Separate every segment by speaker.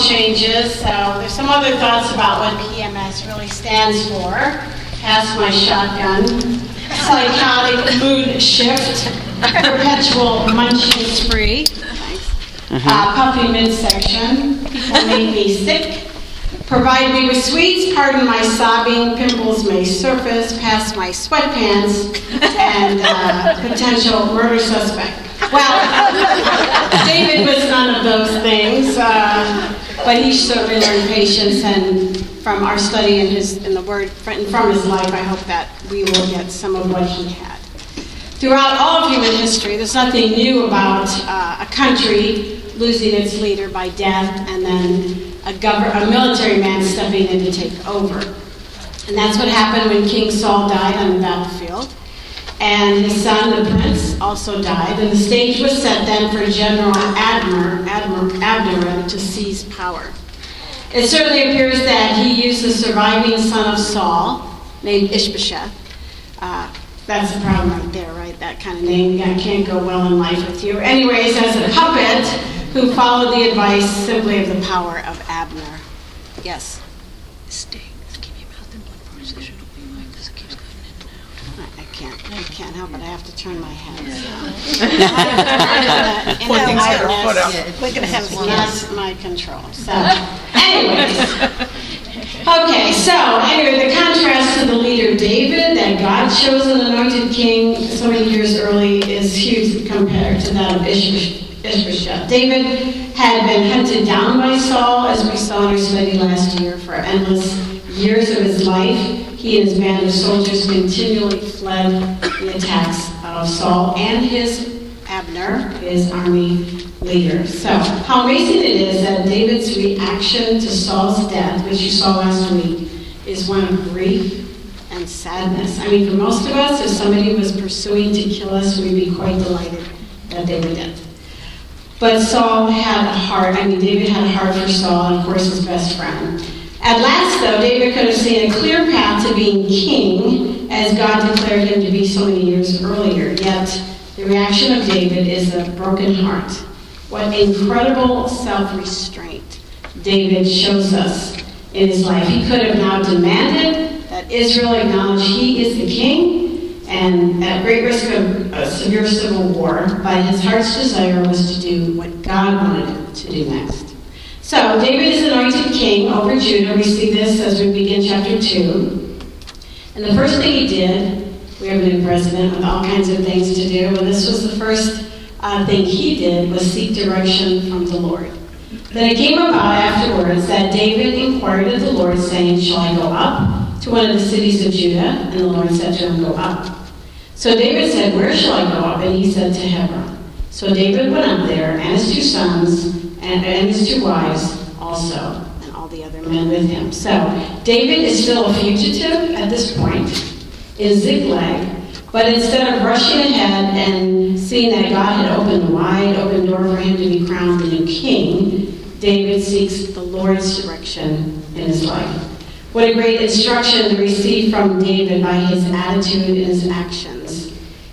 Speaker 1: changes. So there's some other thoughts about what PMS really stands for. Pass my shotgun. Psychotic mood shift. Perpetual munching spree. Uh, puffy midsection. People made me sick. Provide me with sweets, pardon my sobbing, pimples may surface past my sweatpants, and uh, potential murder suspect. Well, David was none of those things, uh, but he certainly learned patience, and from our study in, his, in the Word, and from his life, I hope that we will get some of what he had. Throughout all of human history, there's nothing new about uh, a country losing its leader by death and then a, gover- a military man stepping in to take over. And that's what happened when King Saul died on battlefield. And his son, the prince, also died. And the stage was set then for General Abner, Abner, to seize power. It certainly appears that he used the surviving son of Saul, named Ishbosheth. Uh, that's the problem right there, right? That kind of name yeah, can't go well in life with you. Anyways, as a puppet who followed the advice simply of the power of Abner. Yes?
Speaker 2: Stay. Keep your mouth in one position. Open your because it keeps going in and out.
Speaker 1: I I can't, I can't help it, I have to turn my head. so.
Speaker 3: Pointing
Speaker 1: I-
Speaker 3: her foot.
Speaker 1: We're gonna have one. That's my control, so, uh, anyways. Okay, so, anyway, the contrast to the leader David, that God chose an anointed king so many years early, is huge compared to that of Ish- Ishbosheth. David had been hunted down by Saul, as we saw in our study last year, for endless years of his life. He and his band of soldiers continually fled the attacks of Saul and his Abner, his army leader. So, how amazing it is that David's reaction to Saul's death, which you saw last week, is one of grief and sadness. I mean, for most of us, if somebody was pursuing to kill us, we'd be quite delighted that they were dead. But Saul had a heart, I mean, David had a heart for Saul, and of course, his best friend. At last, though, David could have seen a clear path to being king, as God declared him to be so many years earlier. Yet, the reaction of David is a broken heart. What incredible self restraint David shows us in his life. He could have now demanded that Israel acknowledge he is the king, and at great risk of a severe civil war, but his heart's desire was to do what God wanted him to do next. So, David is anointed king over Judah. We see this as we begin chapter 2. And the first thing he did, we have a new president with all kinds of things to do, and this was the first uh, thing he did was seek direction from the Lord. Then it came about afterwards that David inquired of the Lord, saying, Shall I go up to one of the cities of Judah? And the Lord said to him, Go up. So David said, Where shall I go up? And he said, To Hebron. So David went up there, and his two sons, and, and his two wives also, and all the other men with him. So David is still a fugitive at this point in Ziklag, but instead of rushing ahead and seeing that God had opened a wide open door for him to be crowned the new king, David seeks the Lord's direction in his life. What a great instruction to receive from David by his attitude and his actions.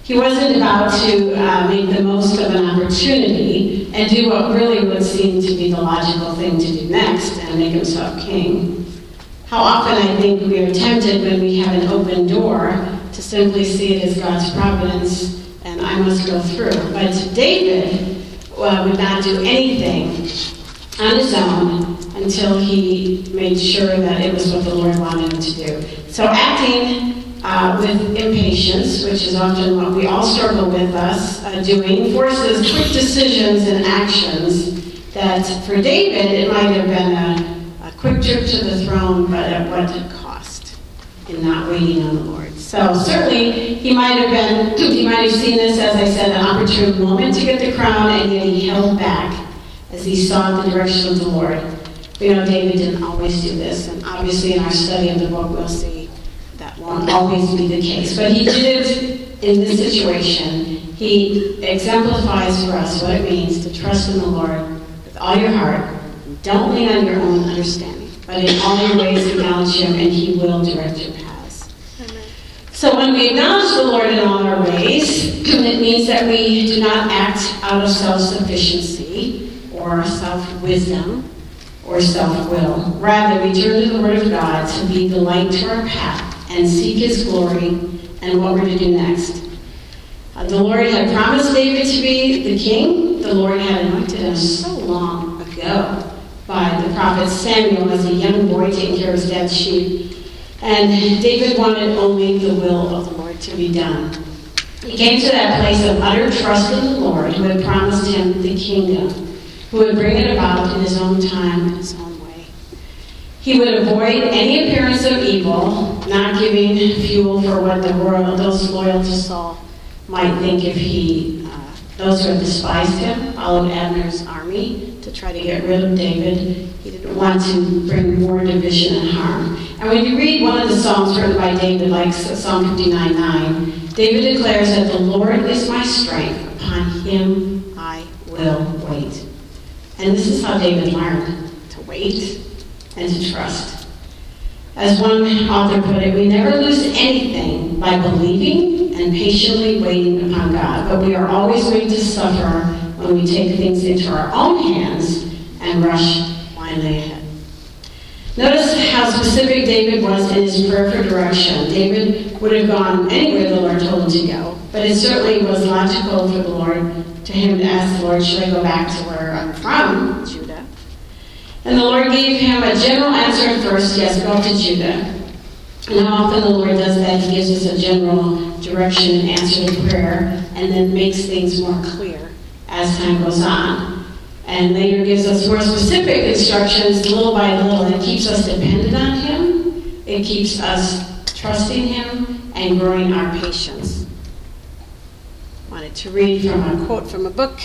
Speaker 1: He wasn't about to uh, make the most of an opportunity and do what really would seem to be the logical thing to do next and make himself king. How often I think we are tempted when we have an open door to simply see it as God's providence and I must go through. But David well, would not do anything on his own until he made sure that it was what the Lord wanted him to do. So acting uh, with impatience, which is often what we all struggle with us uh, doing, forces quick decisions and actions that for David it might have been a, a quick trip to the throne, but at what cost in not waiting on the Lord. So certainly he might have been, he might have seen this, as I said, an opportune moment to get the crown, and yet he held back as he sought the direction of the Lord. We know David didn't always do this, and obviously in our study of the book we'll see won't always be the case. But he did it in this situation. He exemplifies for us what it means to trust in the Lord with all your heart. Don't lean on your own understanding, but in all your ways acknowledge him, and he will direct your paths. So when we acknowledge the Lord in all our ways, it means that we do not act out of self-sufficiency or self-wisdom or self-will. Rather, we turn to the Word of God to be the light to our path and seek His glory and what we're to do next. Uh, the Lord had promised David to be the king. The Lord had anointed him so long ago by the prophet Samuel as a young boy taking care of his dad's sheep. And David wanted only the will of the Lord to be done. He came to that place of utter trust in the Lord who had promised him the kingdom, who would bring it about in his own time and his own way. He would avoid any appearance of evil, not giving fuel for what the world, those loyal to Saul, might think if he, uh, those who had despised him, followed Abner's army to try to get rid of David. He didn't want to bring more division and harm. And when you read one of the Psalms written by David, like Psalm 59 9, David declares that the Lord is my strength, upon him I will wait. And this is how David learned to wait and to trust. As one author put it, we never lose anything by believing and patiently waiting upon God, but we are always going to suffer when we take things into our own hands and rush blindly ahead. Notice how specific David was in his prayer for direction. David would have gone anywhere the Lord told him to go, but it certainly was logical for the Lord to him to ask the Lord, should I go back to where I'm from? And the Lord gave him a general answer at first, yes, go to Judah. And how often the Lord does that, He gives us a general direction and answer to prayer, and then makes things more clear as time goes on and later gives us more specific instructions little by little. It keeps us dependent on Him, it keeps us trusting Him, and growing our patience. Wanted to read from a quote from a book.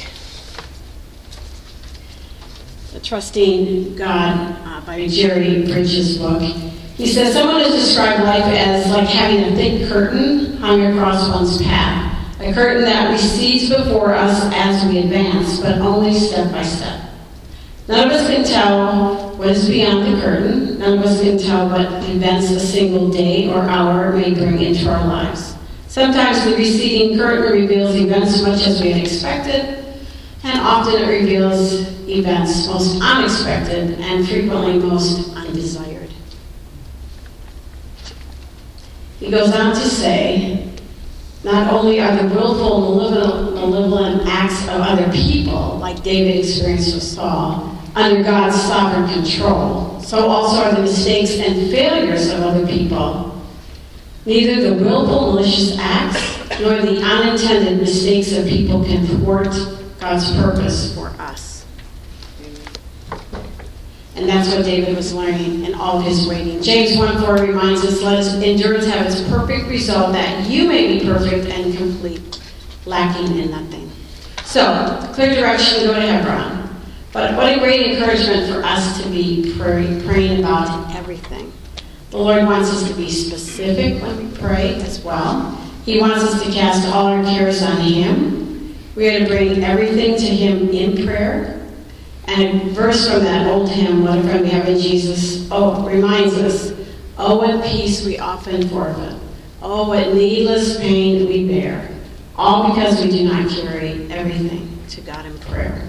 Speaker 1: The Trusting God uh, by Jerry Bridges' book. He says, Someone has described life as like having a thick curtain hung across one's path a curtain that recedes before us as we advance, but only step by step. None of us can tell what is beyond the curtain. None of us can tell what events a single day or hour may bring into our lives. Sometimes the receding curtain reveals events much as we had expected, and often it reveals events most unexpected and frequently most undesired. He goes on to say, not only are the willful, malevolent acts of other people, like David experienced with Saul, under God's sovereign control, so also are the mistakes and failures of other people. Neither the willful, malicious acts nor the unintended mistakes of people can thwart God's purpose for us. And that's what David was learning in all of his waiting. James 1 4 reminds us, Let his endurance have its perfect result, that you may be perfect and complete, lacking in nothing. So, clear direction, go to Hebron. But what a great encouragement for us to be praying, praying about everything. The Lord wants us to be specific when we pray as well. He wants us to cast all our cares on Him. We are to bring everything to Him in prayer. And a verse from that old hymn, What a Friend We Have in Jesus, oh, reminds us, oh, what peace we often forfeit. Oh, what needless pain we bear. All because we do not carry everything to God in prayer.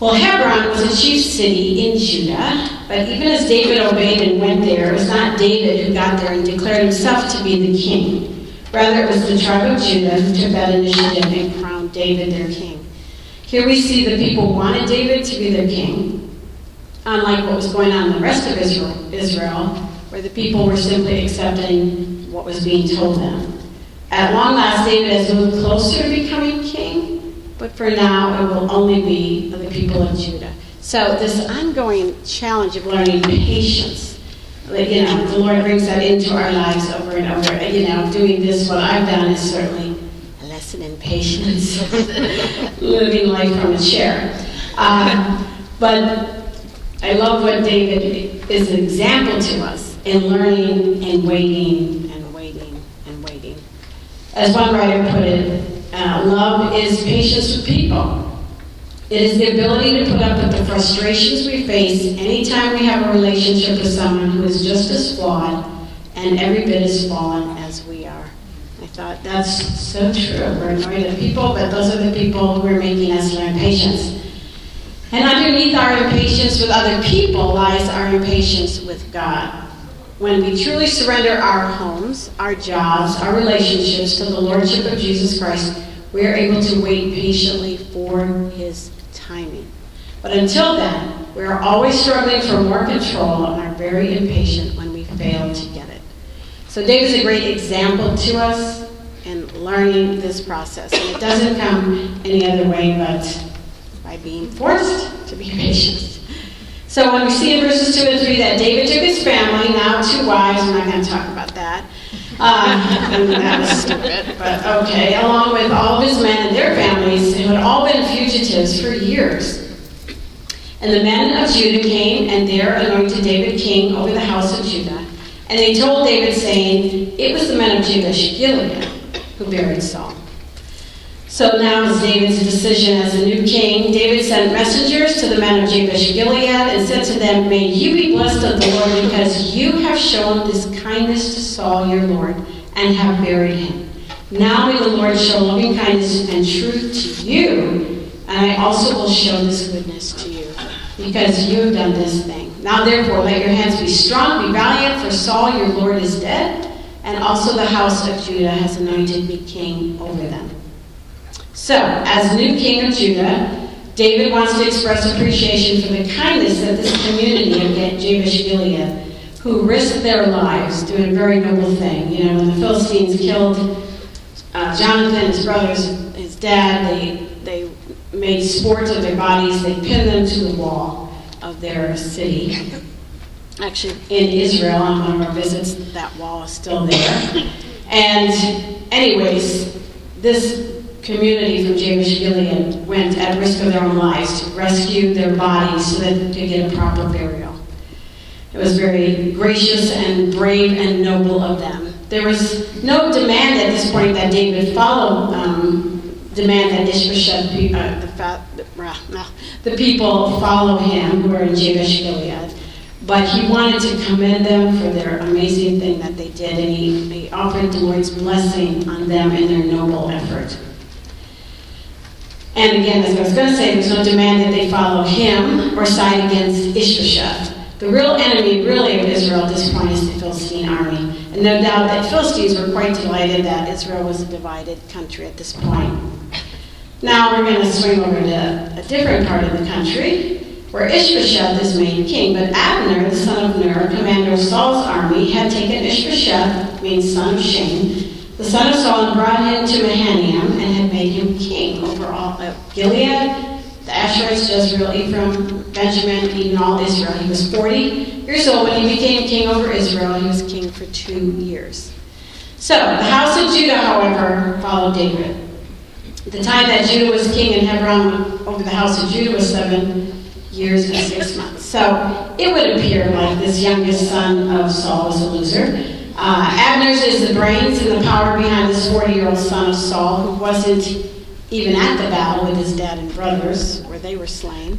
Speaker 1: Well, Hebron was a chief city in Judah, but even as David obeyed and went there, it was not David who got there and declared himself to be the king. Rather, it was the tribe of Judah who took that initiative David their king. Here we see the people wanted David to be their king, unlike what was going on in the rest of Israel, Israel where the people were simply accepting what was being told them. At long last, David has moved closer to becoming king, but for now, it will only be the people of Judah. So, this ongoing challenge of learning patience, you know, the Lord brings that into our lives over and over. You know, doing this, what I've done is certainly patience, living life from a chair. Um, but I love what David is an example to us in learning and waiting and waiting and waiting. As one writer put it, uh, love is patience with people. It is the ability to put up with the frustrations we face anytime we have a relationship with someone who is just as flawed and every bit as fallen thought that's so true. We're annoyed at people, but those are the people who are making us learn patience. And underneath our impatience with other people lies our impatience with God. When we truly surrender our homes, our jobs, our relationships to the Lordship of Jesus Christ, we are able to wait patiently for His timing. But until then, we are always struggling for more control and are very impatient when we fail to get it. So David's a great example to us learning this process. And it doesn't come any other way but by being forced to be patient. So when we see in verses 2 and 3 that David took his family, now two wives, I'm not going to talk about that. Uh, that was stupid, but okay, along with all of his men and their families who had all been fugitives for years. And the men of Judah came and there anointed David king over the house of Judah. And they told David, saying, It was the men of Jabesh Gilead who buried Saul. So now is David's decision as a new king. David sent messengers to the men of Jabesh Gilead and said to them, May you be blessed of the Lord, because you have shown this kindness to Saul your Lord, and have buried him. Now may the Lord show loving kindness and truth to you, and I also will show this goodness to you, because you have done this thing. Now therefore let your hands be strong, be valiant, for Saul your Lord is dead, and also the house of Judah has anointed me king over them. So, as new king of Judah, David wants to express appreciation for the kindness of this community of Jabesh Gilead, who risked their lives doing a very noble thing. You know, when the Philistines killed uh, Jonathan, his brothers, his dad, they, they made sport of their bodies, they pinned them to the wall of their city. Actually, in Israel, on one of our visits, that wall is still there. And, anyways, this community from Jabesh Gilead went at risk of their own lives to rescue their bodies so that they could get a proper burial. It was very gracious and brave and noble of them. There was no demand at this point that David follow, um, demand that Ishbosheth, uh, the, the people follow him who are in Jabesh Gilead. But he wanted to commend them for their amazing thing that they did, and he, he offered the Lord's blessing on them and their noble effort. And again, as I was going to say, there's no demand that they follow him or side against Ishbosheth. The real enemy, really, of Israel at this point is the Philistine army. And no doubt that Philistines were quite delighted that Israel was a divided country at this point. Now we're going to swing over to a different part of the country where Ishbosheth is made king. But Abner, the son of Ner, commander of Saul's army, had taken Ishbosheth, means son of shame, the son of Saul, and brought him to Mahanaim and had made him king over all of Gilead, the Asherites, Jezreel, Ephraim, Benjamin, even all Israel. He was 40 years old when he became king over Israel. He was king for two years. So, the house of Judah, however, followed David. The time that Judah was king in Hebron over the house of Judah was seven years and six months. So, it would appear like this youngest son of Saul was a loser. Uh, Abner's is the brains and the power behind this 40 year old son of Saul, who wasn't even at the battle with his dad and brothers, where they were slain.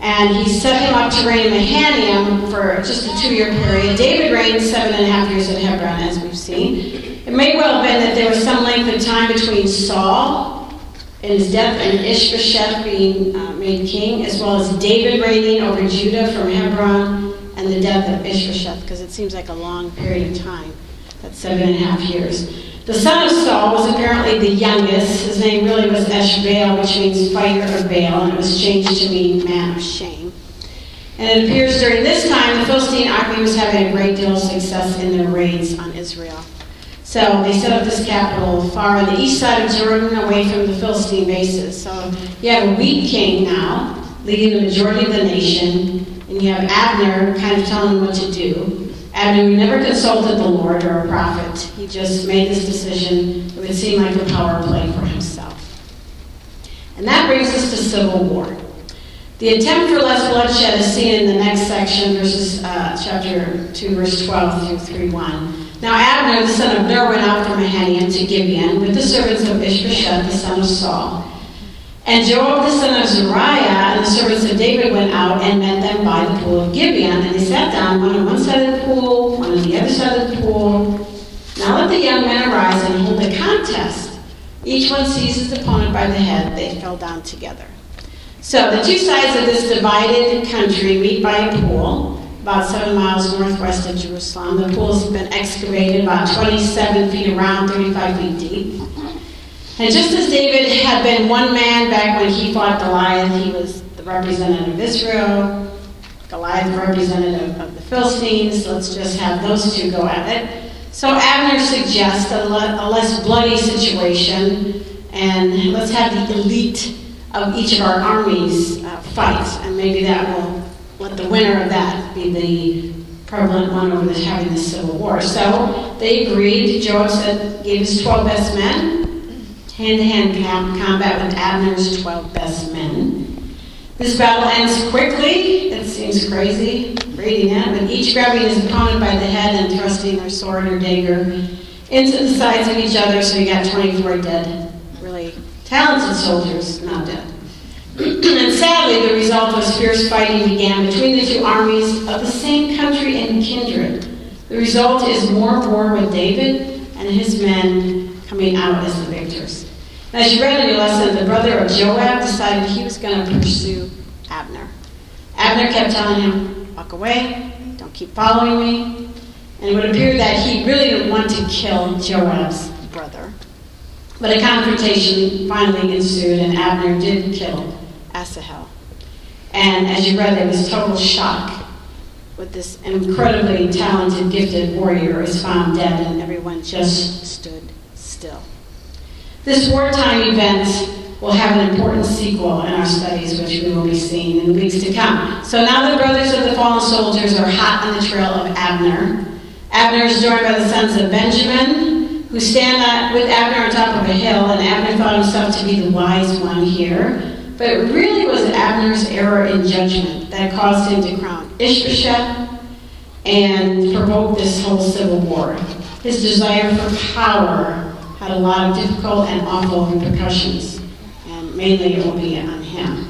Speaker 1: And he set him up to reign in Mahanaim for just a two year period. David reigned seven and a half years at Hebron, as we've seen. It may well have been that there was some length of time between Saul and his death and Ishbosheth being uh, made king, as well as David reigning over Judah from Hebron and the death of Ishbosheth, because it seems like a long period of time. That's seven and a half years. The son of Saul was apparently the youngest. His name really was Eshbaal, which means fighter of Baal, and it was changed to mean man of shame. And it appears during this time the Philistine army was having a great deal of success in their raids on Israel. So they set up this capital far on the east side of Jordan, away from the Philistine bases. So you have a weak king now, leading the majority of the nation, and you have Abner kind of telling him what to do. Abner never consulted the Lord or a prophet. He just made this decision. It would seem like a power play for himself. And that brings us to civil war. The attempt for less bloodshed is seen in the next section, verses uh, chapter 2, verse 12 through 3 1. Now Abner, the son of Ner, went out from Mahanaim to Gibeon with the servants of Ishbosheth, the son of Saul. And Joab the son of Zeruiah and the servants of David went out and met them by the pool of Gibeon. And they sat down, one on one side of the pool, one on the other side of the pool. Now let the young men arise and hold a contest. Each one seized his opponent by the head. They fell down together. So the two sides of this divided country meet by a pool about seven miles northwest of Jerusalem. The pool's been excavated about 27 feet around, 35 feet deep. And just as David had been one man back when he fought Goliath, he was the representative of Israel, Goliath representative of the Philistines. Let's just have those two go at it. So Abner suggests a, le- a less bloody situation, and let's have the elite of each of our armies uh, fight, and maybe that will let the winner of that be the prevalent one over the, having the civil war. So they agreed. Said gave his 12 best men hand-to-hand combat with Abner's 12 best men. This battle ends quickly. It seems crazy reading it, but each grabbing his opponent by the head and thrusting their sword or dagger into the sides of each other, so you got 24 dead, really talented soldiers now dead. And sadly, the result was fierce fighting began between the two armies of the same country and kindred. The result is more war with David and his men coming out as the victors. As you read in your lesson, the brother of Joab decided he was going to pursue Abner. Abner kept telling him, walk away, don't keep following me. And it would appear that he really didn't want to kill Joab's brother. But a confrontation finally ensued, and Abner did kill Asahel. And as you read, there was total shock with this incredibly talented, gifted warrior is found dead, and everyone just stood still. This wartime event will have an important sequel in our studies, which we will be seeing in the weeks to come. So now the brothers of the fallen soldiers are hot on the trail of Abner. Abner is joined by the sons of Benjamin, who stand with Abner on top of a hill, and Abner thought himself to be the wise one here. But it really was Abner's error in judgment that caused him to crown Ishbosheth and provoke this whole civil war. His desire for power had a lot of difficult and awful repercussions, and mainly it will be on him.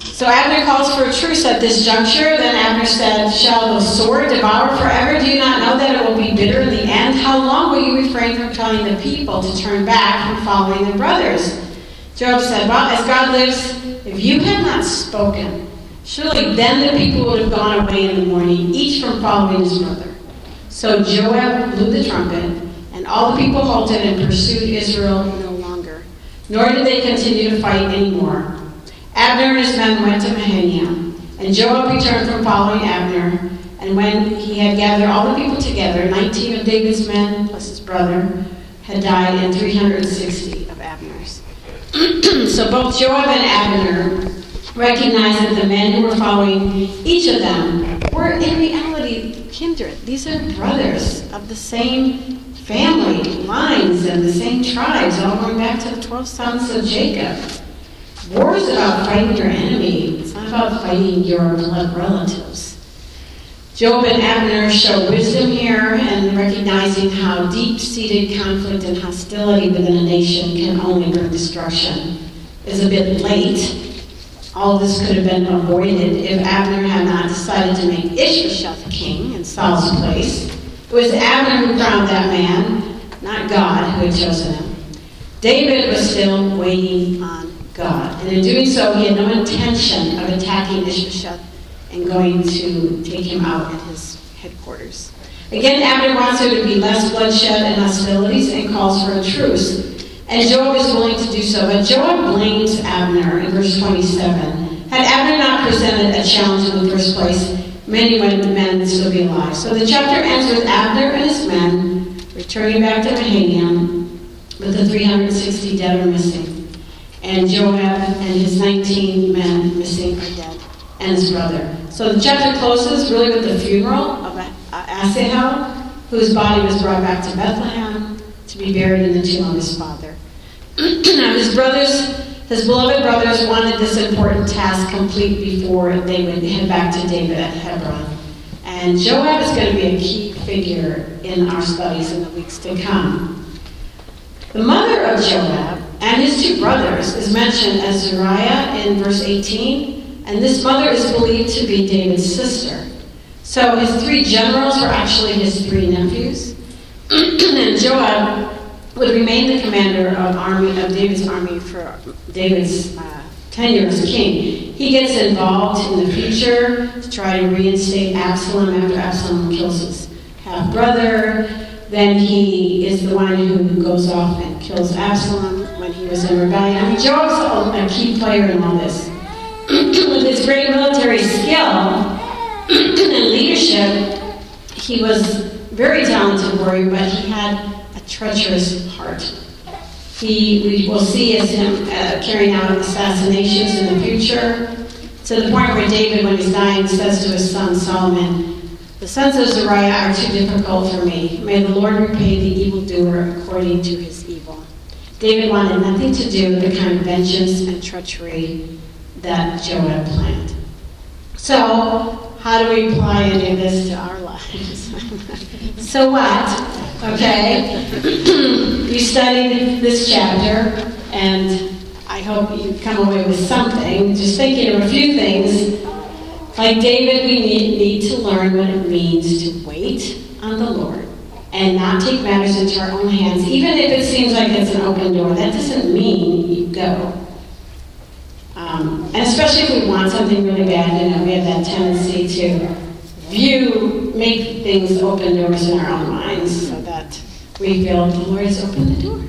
Speaker 1: So Abner calls for a truce at this juncture. Then Abner said, Shall the sword devour forever? Do you not know that it will be bitter in the end? How long will you refrain from telling the people to turn back from following their brothers? Joab said, Well, as God lives, if you had not spoken, surely then the people would have gone away in the morning, each from following his brother. So Joab blew the trumpet, and all the people halted and pursued Israel no longer, nor did they continue to fight anymore. Abner and his men went to Mahanaim, and Joab returned from following Abner. And when he had gathered all the people together, 19 of David's men plus his brother had died, and 360 of Abner's. so both Joab and Abner recognized that the men who were following each of them were in reality kindred. These are brothers of the same family lines and the same tribes, all going back to the 12 sons of Jacob. War is about fighting your enemy. It's not about fighting your blood relatives. Joab and Abner show wisdom here and recognizing how deep-seated conflict and hostility within a nation can only bring destruction. Is a bit late. All this could have been avoided if Abner had not decided to make Ishbosheth king in Saul's place. It was Abner who crowned that man, not God who had chosen him. David was still waiting on God. And in doing so, he had no intention of attacking Ishbosheth and going to take him out at his headquarters. Again, Abner wants there to be less bloodshed and hostilities and calls for a truce. And Joab is willing to do so. But Joab blames Abner in verse 27. Had Abner not presented a challenge in the first place, many men would still be alive. So the chapter ends with Abner and his men returning back to Mahanaim with the 360 dead or missing. And Joab and his 19 men missing or dead, and his brother. So the chapter closes really with the funeral of Asahel, whose body was brought back to Bethlehem to be buried in the tomb of his father. now his brothers his beloved brothers wanted this important task complete before they would head back to David at Hebron. And Joab is going to be a key figure in our studies in the weeks to come. The mother of Joab and his two brothers is mentioned as Zeruiah in verse 18, and this mother is believed to be David's sister. So his three generals were actually his three nephews. and Joab would remain the commander of army of David's army for David's uh, tenure as king. He gets involved in the future to try to reinstate Absalom after Absalom kills his half brother. Then he is the one who goes off and kills Absalom when he was in rebellion. I mean, Joab's a key player in all this. Great military skill and leadership, he was very talented warrior, but he had a treacherous heart. He, we will see as him uh, carrying out assassinations in the future, to the point where David, when he's dying, says to his son Solomon, The sons of Zeruiah are too difficult for me. May the Lord repay the evildoer according to his evil. David wanted nothing to do with the kind of vengeance and treachery that Joab planned. So, how do we apply any of this to our lives? so what? Okay? we studied this chapter, and I hope you come away with something. Just thinking of a few things. Like David, we need, need to learn what it means to wait on the Lord and not take matters into our own hands, even if it seems like it's an open door. That doesn't mean you go. Um, and especially if we want something really bad, you know, we have that tendency to view, make things open doors in our own minds so that we feel the Lord has opened the door.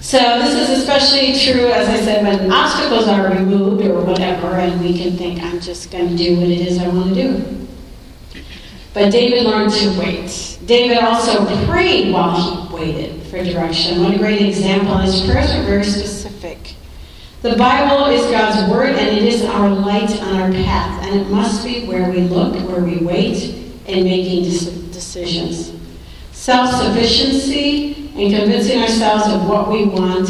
Speaker 1: So this is especially true, as I said, when obstacles are removed or whatever, and we can think, I'm just going to do what it is I want to do. But David learned to wait. David also prayed while he waited for direction. What a great example. His prayers were very specific. The Bible is God's Word, and it is our light on our path, and it must be where we look, where we wait, in making decisions. Self sufficiency and convincing ourselves of what we want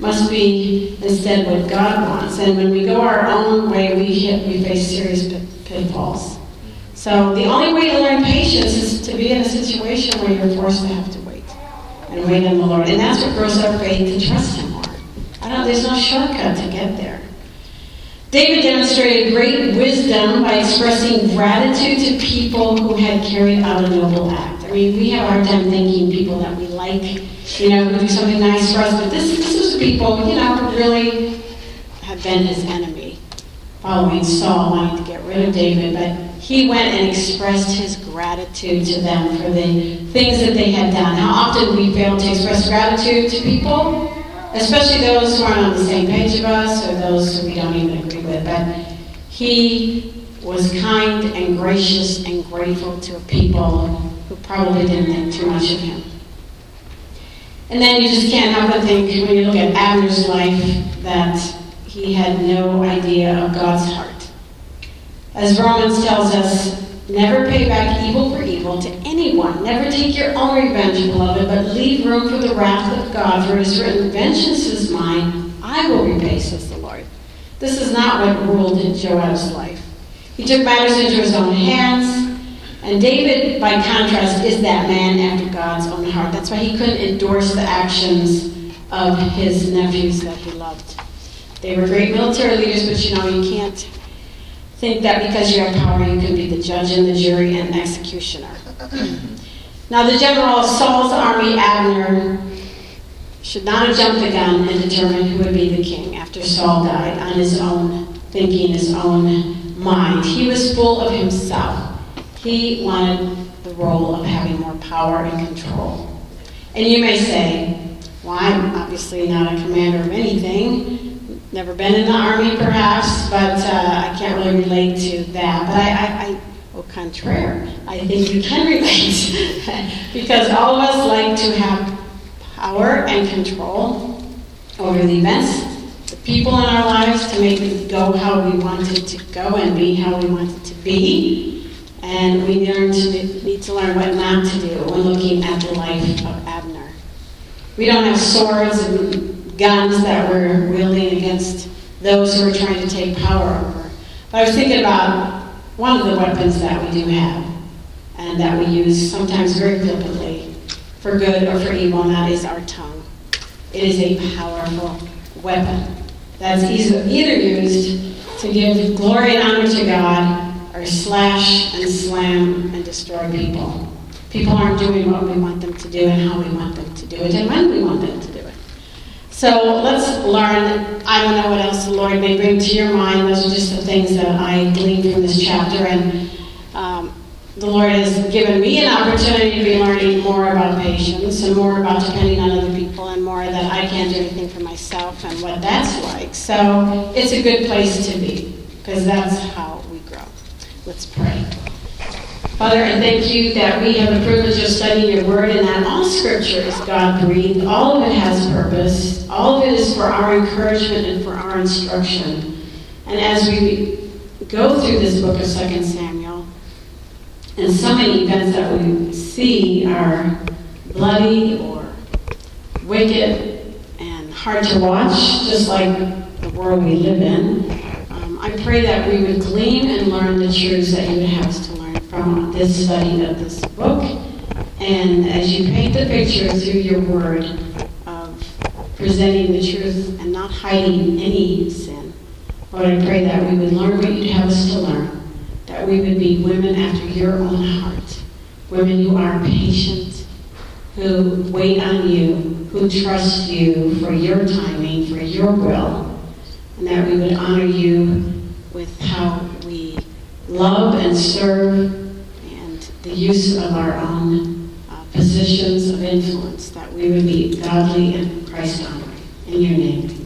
Speaker 1: must be instead what God wants. And when we go our own way, we, hit, we face serious pitfalls. So the only way to learn patience is to be in a situation where you're forced to have to wait and wait on the Lord. And that's what grows our faith to trust Him. There's no shortcut to get there. David demonstrated great wisdom by expressing gratitude to people who had carried out a noble act. I mean, we have hard time thanking people that we like, you know, who do something nice for us, but this, this was people, you know, who really had been his enemy, following Saul, wanting to get rid of David, but he went and expressed his gratitude to them for the things that they had done. How often we fail to express gratitude to people? Especially those who aren't on the same page of us or those who we don't even agree with. But he was kind and gracious and grateful to people who probably didn't think too much of him. And then you just can't help but think, when you look at Abner's life, that he had no idea of God's heart. As Romans tells us, Never pay back evil for evil to anyone. Never take your own revenge, beloved, but leave room for the wrath of God, for it is written, Vengeance is mine, I will repay, says the Lord. This is not what ruled in Joab's life. He took matters into his own hands, and David, by contrast, is that man after God's own heart. That's why he couldn't endorse the actions of his nephews that he loved. They were great military leaders, but you know, you can't think that because you have power, you can be the judge and the jury and executioner. now, the general of Saul's army, Abner, should not have jumped the gun and determined who would be the king after Saul died on his own, thinking his own mind. He was full of himself. He wanted the role of having more power and control. And you may say, well, I'm obviously not a commander of anything never been in the army perhaps, but uh, I can't really relate to that. But I, I, I au contraire, I think you can relate because all of us like to have power and control over the events, the people in our lives to make it go how we want it to go and be how we want it to be. And we learn to, need to learn what not to do when looking at the life of Abner. We don't have swords and guns that we're wielding against those who are trying to take power I was thinking about one of the weapons that we do have and that we use sometimes very flippantly for good or for evil, and that is our tongue. It is a powerful weapon that's either used to give glory and honor to God or slash and slam and destroy people. People aren't doing what we want them to do and how we want them to do it and when we want them to do it. So let's learn. I don't know what else the Lord may bring to your mind. Those are just the things that I gleaned from this chapter. And um, the Lord has given me an opportunity to be learning more about patience and more about depending on other people and more that I can't do anything for myself and what that's like. So it's a good place to be because that's how we grow. Let's pray. Father, I thank you that we have the privilege of studying your word and that all scripture is God breathed. All of it has purpose. All of it is for our encouragement and for our instruction. And as we go through this book of 2 Samuel, and so many events that we see are bloody or wicked and hard to watch, just like the world we live in. Um, I pray that we would glean and learn the truths that you have from this study of this book. And as you paint the picture through your word of presenting the truth and not hiding any sin, Lord, I pray that we would learn what you'd have us to learn, that we would be women after your own heart, women who are patient, who wait on you, who trust you for your timing, for your will, and that we would honor you with how we love and serve the use of our own uh, positions of influence, that we would be godly and Christ honoring. In your name.